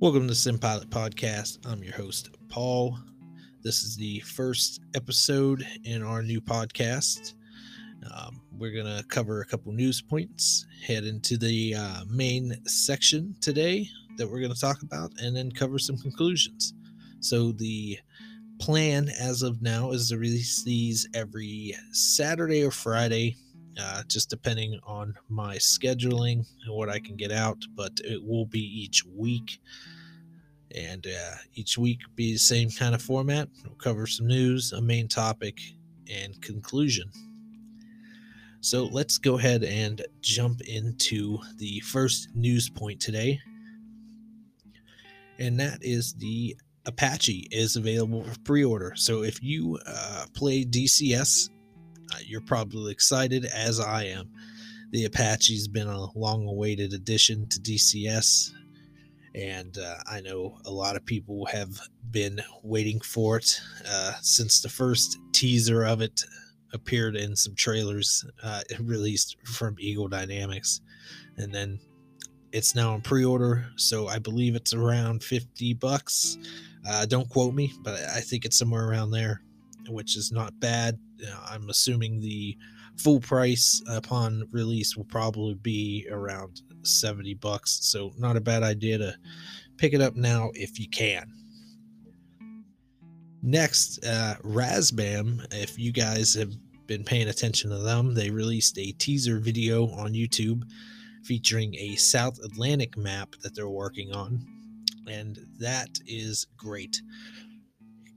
Welcome to Sim Pilot Podcast. I'm your host, Paul. This is the first episode in our new podcast. Um, we're going to cover a couple news points, head into the uh, main section today that we're going to talk about, and then cover some conclusions. So, the plan as of now is to release these every Saturday or Friday, uh, just depending on my scheduling and what I can get out, but it will be each week and uh, each week be the same kind of format. We'll cover some news, a main topic, and conclusion. So let's go ahead and jump into the first news point today, and that is the Apache is available for pre-order. So if you uh, play DCS, you're probably excited as I am. The Apache's been a long-awaited addition to DCS and uh, I know a lot of people have been waiting for it uh, since the first teaser of it appeared in some trailers uh, released from Eagle Dynamics, and then it's now in pre-order. So I believe it's around fifty bucks. Uh, don't quote me, but I think it's somewhere around there, which is not bad. I'm assuming the full price upon release will probably be around 70 bucks. So not a bad idea to pick it up now if you can. Next, uh, Razbam, if you guys have been paying attention to them, they released a teaser video on YouTube featuring a South Atlantic map that they're working on. And that is great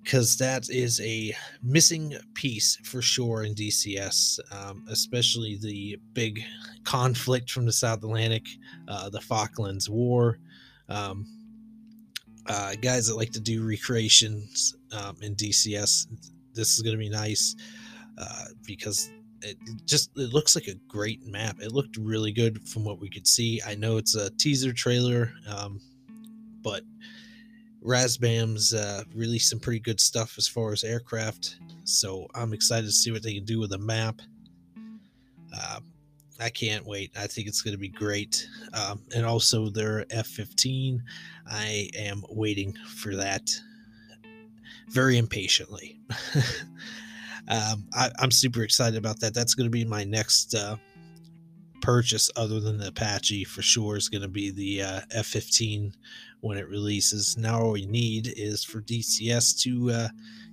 because that is a missing piece for sure in DCS, um, especially the big conflict from the South Atlantic, uh, the Falklands War. Um, uh, guys that like to do recreations um, in DCS, this is going to be nice uh, because it just it looks like a great map. It looked really good from what we could see. I know it's a teaser trailer, um, but Razbam's uh, released some pretty good stuff as far as aircraft, so I'm excited to see what they can do with the map. Uh, I can't wait. I think it's going to be great. Um, and also their F-15. I am waiting for that very impatiently. um, I, am super excited about that. That's going to be my next uh, purchase, other than the Apache, for sure. Is going to be the uh, F-15 when it releases. Now all we need is for DCS to uh,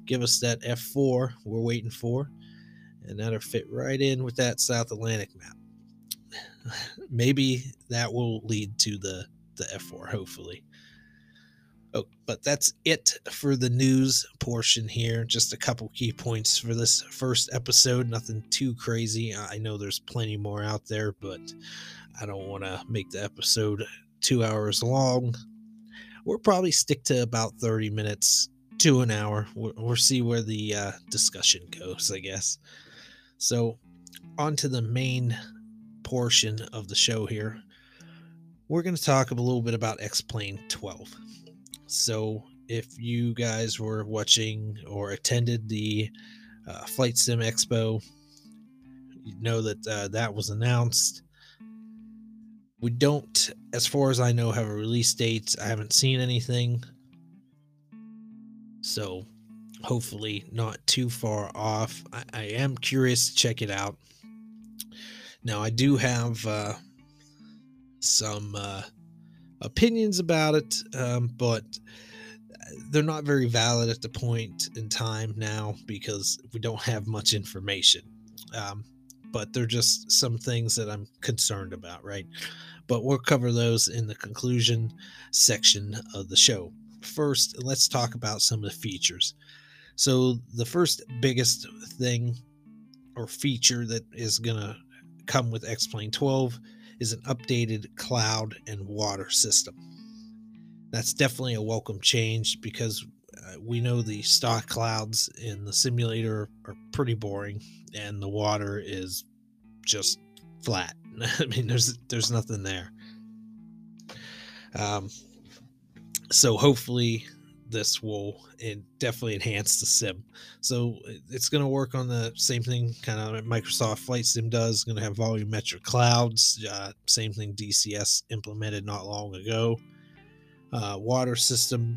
give us that F4 we're waiting for, and that'll fit right in with that South Atlantic map. Maybe that will lead to the the F4, hopefully. Oh, but that's it for the news portion here. Just a couple key points for this first episode. Nothing too crazy. I know there's plenty more out there, but I don't want to make the episode two hours long we'll probably stick to about 30 minutes to an hour. We'll, we'll see where the uh, discussion goes, I guess. So, on to the main portion of the show here. We're going to talk a little bit about X Plane 12. So, if you guys were watching or attended the uh, Flight Sim Expo, you know that uh, that was announced. We don't, as far as I know, have a release date. I haven't seen anything. So hopefully not too far off. I, I am curious to check it out. Now, I do have uh, some uh, opinions about it, um, but they're not very valid at the point in time now because we don't have much information. Um, but they're just some things that I'm concerned about, right? but we'll cover those in the conclusion section of the show. First, let's talk about some of the features. So, the first biggest thing or feature that is going to come with X Plane 12 is an updated cloud and water system. That's definitely a welcome change because uh, we know the stock clouds in the simulator are pretty boring and the water is just flat. I mean, there's there's nothing there. Um, so hopefully this will it definitely enhance the sim. So it's going to work on the same thing kind of Microsoft Flight Sim does. Going to have volumetric clouds. Uh, same thing DCS implemented not long ago. uh, water system.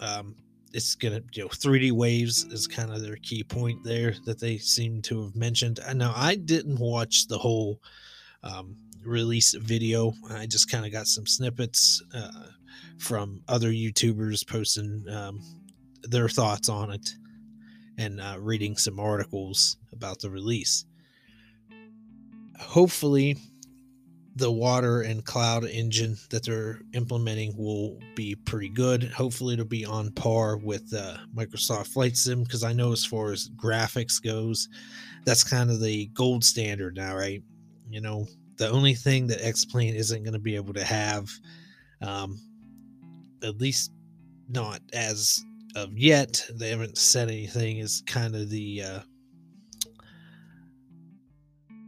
Um, it's gonna you know 3D waves is kind of their key point there that they seem to have mentioned. And now I didn't watch the whole um, release video. I just kind of got some snippets uh, from other YouTubers posting um, their thoughts on it and uh, reading some articles about the release. Hopefully, the water and cloud engine that they're implementing will be pretty good. Hopefully, it'll be on par with uh, Microsoft Flight Sim because I know as far as graphics goes, that's kind of the gold standard now, right? You know, the only thing that X Plane isn't going to be able to have, um, at least not as of yet, they haven't said anything, is kind of the uh,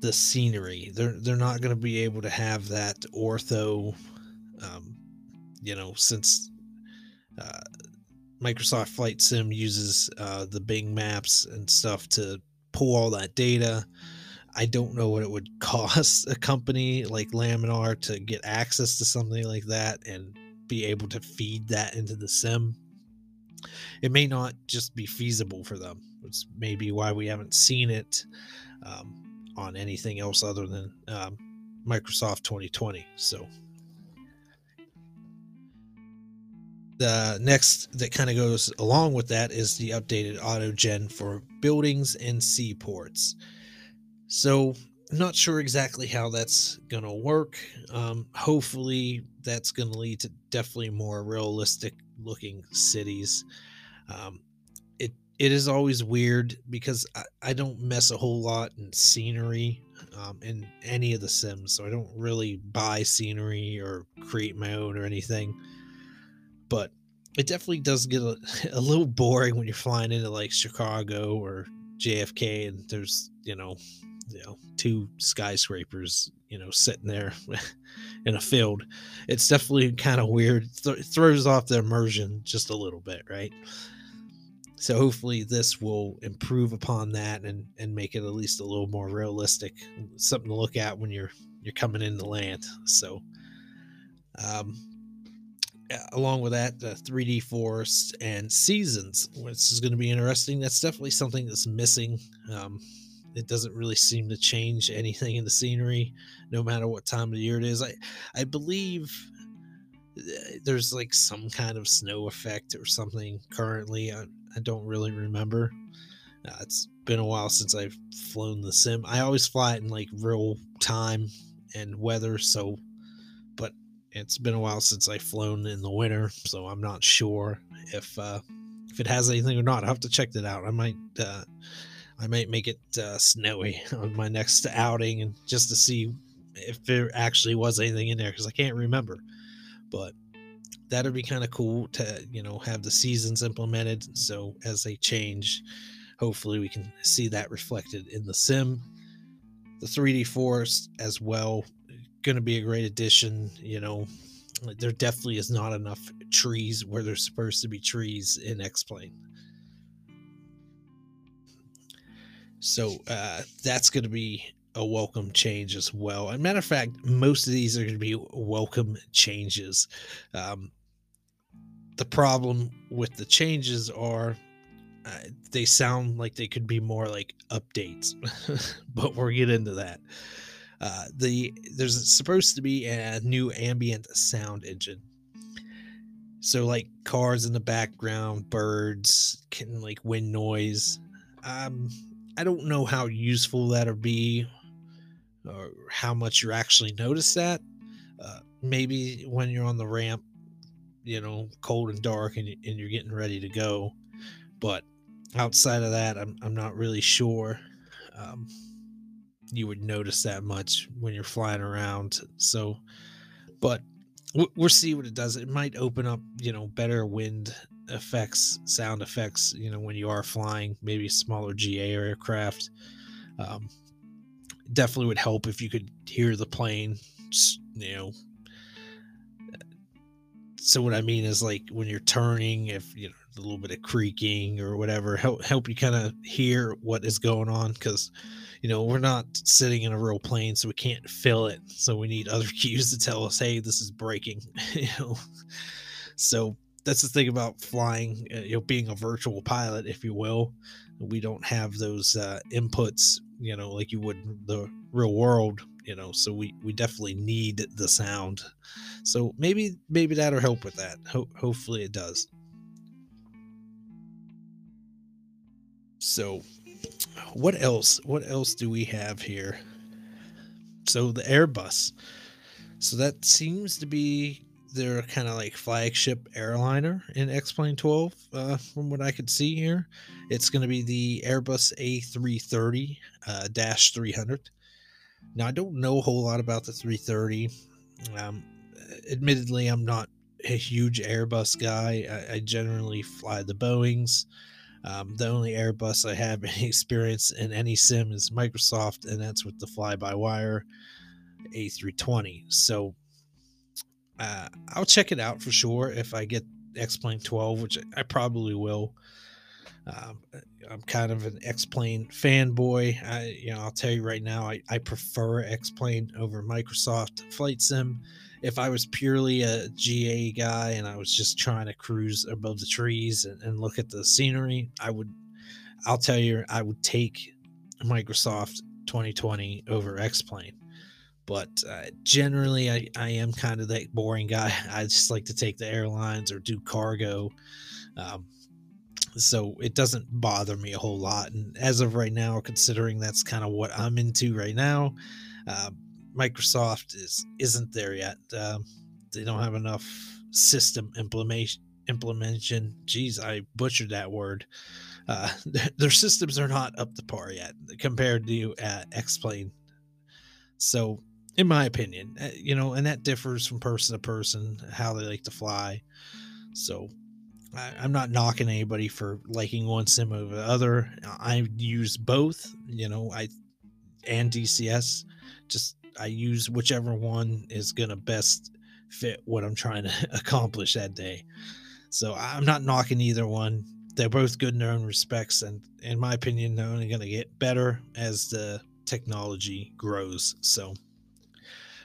the scenery. They're they're not going to be able to have that ortho, um, you know, since uh, Microsoft Flight Sim uses uh, the Bing Maps and stuff to pull all that data. I don't know what it would cost a company like Laminar to get access to something like that and be able to feed that into the sim. It may not just be feasible for them. It's maybe why we haven't seen it um, on anything else other than um, Microsoft 2020. So the next that kind of goes along with that is the updated auto gen for buildings and seaports. So not sure exactly how that's going to work. Um, hopefully, that's going to lead to definitely more realistic looking cities. Um, it is always weird because I, I don't mess a whole lot in scenery um, in any of the sims so i don't really buy scenery or create my own or anything but it definitely does get a, a little boring when you're flying into like chicago or jfk and there's you know you know two skyscrapers you know sitting there in a field it's definitely kind of weird. Th- throws off the immersion just a little bit right? So hopefully this will improve upon that and and make it at least a little more realistic something to look at when you're you're coming in the land. So um along with that the 3d forest and seasons which is going to be interesting. That's definitely something that's missing um it doesn't really seem to change anything in the scenery no matter what time of year it is i i believe eh, there's like some kind of snow effect or something currently I, I don't really remember. Uh, it's been a while since I've flown the sim. I always fly it in like real time and weather, so but it's been a while since I've flown in the winter, so I'm not sure if uh, if it has anything or not. I'll have to check that out. I might uh, I might make it uh, snowy on my next outing and just to see if there actually was anything in there because I can't remember. But that'd be kind of cool to you know have the seasons implemented so as they change hopefully we can see that reflected in the sim. The 3d forest as well going to be a great addition you know. There definitely is not enough trees where there's supposed to be trees in x-plane so uh, that's going to be a welcome change as well. And matter of fact, most of these are going to be welcome changes. Um, the problem with the changes are uh, they sound like they could be more like updates, but we'll get into that. Uh, the there's supposed to be a new ambient sound engine. So like cars in the background, birds, can like wind noise. Um, I don't know how useful that'll be, or how much you actually notice that. Uh, maybe when you're on the ramp, you know, cold and dark and, and you're getting ready to go. But outside of that, I'm, I'm not really sure um, you would notice that much when you're flying around. So, but we'll see what it does. It might open up, you know, better wind effects, sound effects, you know, when you are flying, maybe smaller GA aircraft. Um, definitely would help if you could hear the plane, you know, so what I mean is like when you're turning, if you know a little bit of creaking or whatever, help help you kind of hear what is going on because you know we're not sitting in a real plane, so we can't feel it. So we need other cues to tell us, hey, this is breaking. you know, so that's the thing about flying, uh, you know, being a virtual pilot, if you will. We don't have those uh, inputs, you know, like you would the real world, you know. So we we definitely need the sound. So maybe maybe that'll help with that. Ho- hopefully it does. So, what else? What else do we have here? So the Airbus. So that seems to be their kind of like flagship airliner in X-Plane 12, uh, from what I could see here. It's going to be the Airbus A330 uh, 300. Now I don't know a whole lot about the 330. Um, admittedly, I'm not a huge Airbus guy. I, I generally fly the Boeing's. Um, the only Airbus I have any experience in any sim is Microsoft, and that's with the fly-by-wire A320. So uh, I'll check it out for sure if I get X-Plane 12, which I probably will. Um, I'm kind of an X-Plane fanboy. I, you know, I'll tell you right now, I, I prefer X-Plane over Microsoft Flight Sim. If I was purely a GA guy and I was just trying to cruise above the trees and, and look at the scenery, I would, I'll tell you, I would take Microsoft 2020 over X-Plane but uh, generally I, I am kind of that boring guy. I just like to take the airlines or do cargo um, so it doesn't bother me a whole lot and as of right now considering that's kind of what i'm into right now uh, microsoft is isn't there yet uh, they don't have enough system implementation implementation geez i butchered that word uh, their systems are not up to par yet compared to uh, X-Plane. So in my opinion uh, you know and that differs from person to person how they like to fly. So I, am not knocking anybody for liking one sim over the other. I use both you know i and dcs just i use whichever one is gonna best fit what i'm trying to accomplish that day. So i'm not knocking either one. They're both good in their own respects and in my opinion they're only to get better as the technology grows. So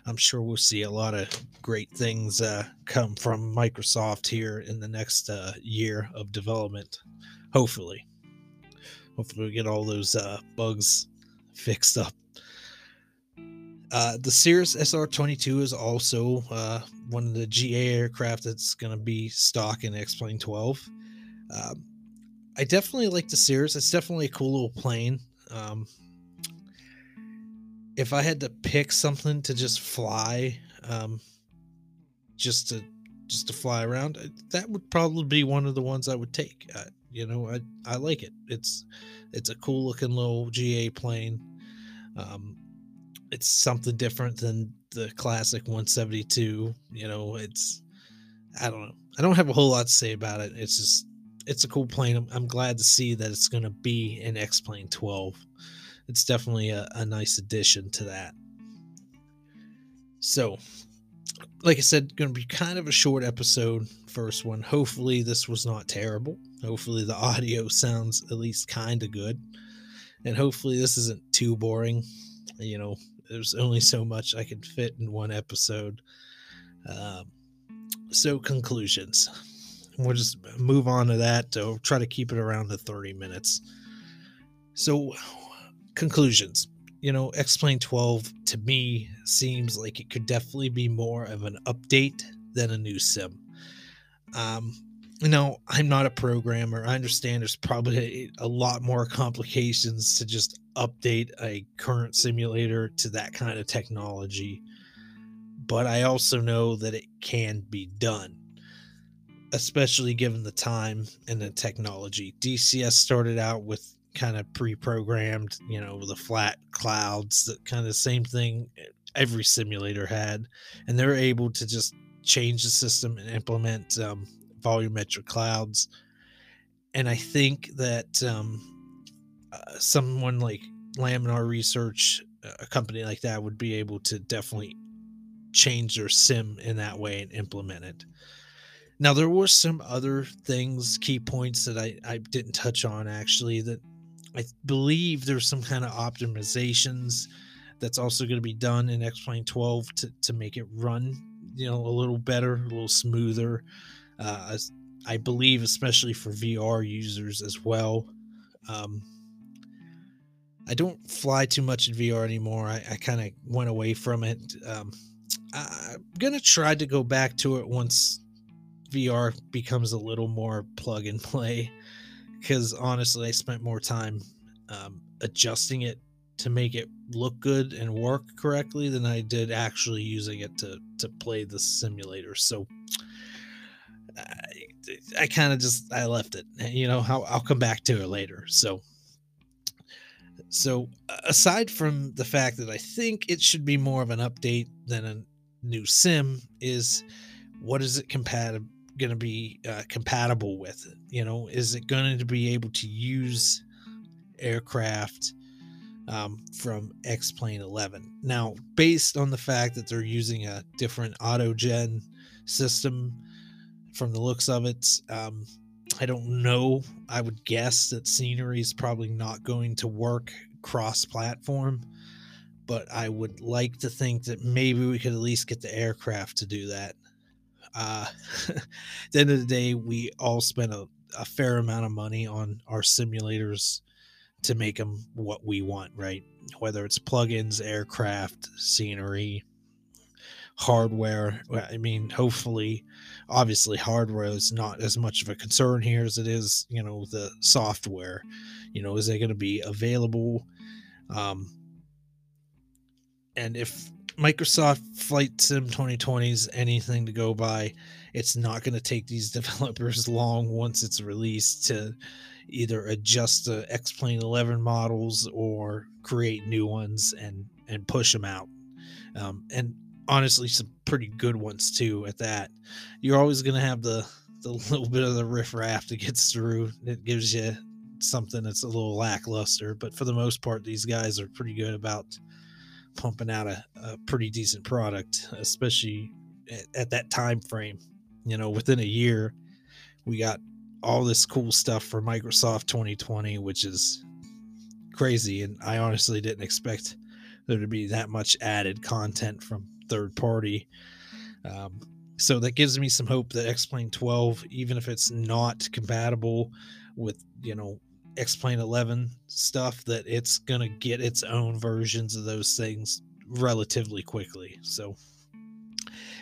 I'm sure we'll see a lot of great things uh, come from Microsoft here in the next uh, year of development. Hopefully, hopefully we get all those uh, bugs fixed up. Uh, the Cirrus SR-22 is also uh, one of the GA aircraft that's going to be stock in X-Plane 12. Um, I definitely like the Cirrus. It's definitely a cool little plane. Um, if I had to pick something to just fly, um, just to just to fly around, that would probably be one of the ones I would take. Uh, you know, I I like it. It's it's a cool looking little GA plane. Um, it's something different than the classic 172. You know, it's I don't know. I don't have a whole lot to say about it. It's just it's a cool plane. I'm, I'm glad to see that it's going to be an X Plane 12 it's definitely a, a nice addition to that. So, like I said, going to be kind of a short episode, first one. Hopefully, this was not terrible. Hopefully, the audio sounds at least kind of good. And hopefully, this isn't too boring. You know, there's only so much I can fit in one episode. Um, so, conclusions. We'll just move on to that. I'll try to keep it around the 30 minutes. So, conclusions. You know x-plane 12 to me seems like it could definitely be more of an update than a new sim. Um you know i'm not a programmer. I understand there's probably a, a lot more complications to just update a current simulator to that kind of technology but i also know that it can be done especially given the time and the technology. Dcs started out with kind of pre-programmed you know the flat clouds that kind of same thing every simulator had and they're able to just change the system and implement um, volumetric clouds. And i think that um, uh, someone like laminar research a company like that would be able to definitely change their sim in that way and implement it. Now there were some other things key points that i, I didn't touch on actually that I believe there's some kind of optimizations that's also going to be done in X-Plane 12 to, to make it run, you know, a little better, a little smoother. Uh, I believe, especially for VR users as well. Um, I don't fly too much in VR anymore. I, I kind of went away from it. Um, I'm gonna try to go back to it once VR becomes a little more plug and play. Because honestly, I spent more time um, adjusting it to make it look good and work correctly than I did actually using it to to play the simulator. So I, I kind of just I left it. You know, I'll, I'll come back to it later. So so aside from the fact that I think it should be more of an update than a new sim, is what is it compatible going to be uh, compatible with? You know, is it going to be able to use aircraft? um, from X Plane 11. Now, based on the fact that they're using a different autogen system from the looks of it, um, I don't know. I would guess that scenery is probably not going to work cross platform, but I would like to think that maybe we could at least get the aircraft to do that. Uh, at the end of the day, we all spent a, a fair amount of money on our simulators to make them what we want, right? Whether it's plugins, aircraft, scenery, hardware. I mean, hopefully, obviously, hardware is not as much of a concern here as it is, you know, the software. You know, is it going to be available? Um, and if Microsoft Flight Sim 2020 is anything to go by, it's not going to take these developers long once it's released to either adjust the X-Plane 11 models or create new ones and and push them out. Um, and honestly, some pretty good ones too. At that, you're always going to have the the little bit of the riffraff that gets through. It gives you something that's a little lackluster, but for the most part, these guys are pretty good about pumping out a, a pretty decent product, especially at, at that time frame. You know, within a year, we got all this cool stuff for Microsoft 2020, which is crazy. And I honestly didn't expect there to be that much added content from third party. Um, so that gives me some hope that X-Plane 12, even if it's not compatible with, you know, X-Plane 11 stuff, that it's going to get its own versions of those things relatively quickly. So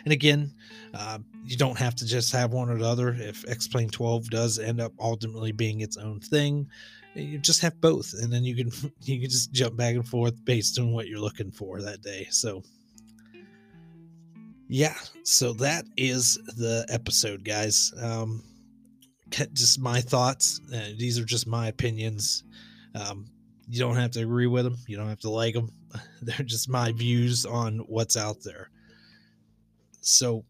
and again, uh, you don't have to just have one or the other. If X Plane 12 does end up ultimately being its own thing, you just have both, and then you can you can just jump back and forth based on what you're looking for that day. So. Yeah, so that is the episode, guys. Um, just my thoughts. Uh, these are just my opinions. Um, you don't have to agree with them. You don't have to like them. They're just my views on what's out there so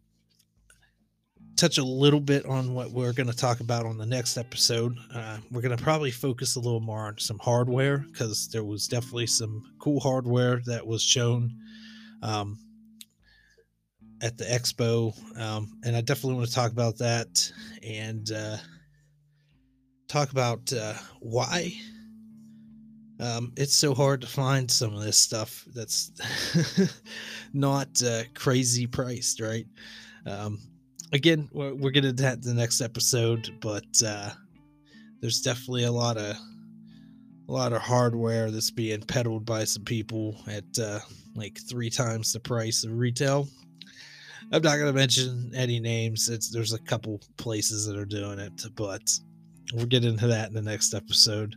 touch a little bit on what we're going to talk about on the next episode. Uh, we're going to probably focus a little more on some hardware because there was definitely some cool hardware that was shown um, at the expo. Um, and I definitely want to talk about that and uh, talk about uh, why um, it's so hard to find some of this stuff that's not uh, crazy priced, right? Um, again, we're, we're going to that the next episode, but uh, there's definitely a lot of a lot of hardware that's being peddled by some people at uh, like three times the price of retail. I'm not going to mention any names. It's there's a couple places that are doing it, but we'll get into that in the next episode.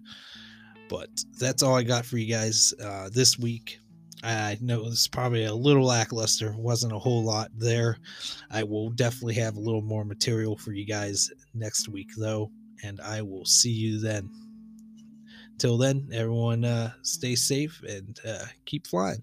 But that's all I got for you guys uh, this week. I know it's probably a little lackluster, wasn't a whole lot there. I will definitely have a little more material for you guys next week, though, and I will see you then. Till then, everyone uh, stay safe and uh, keep flying.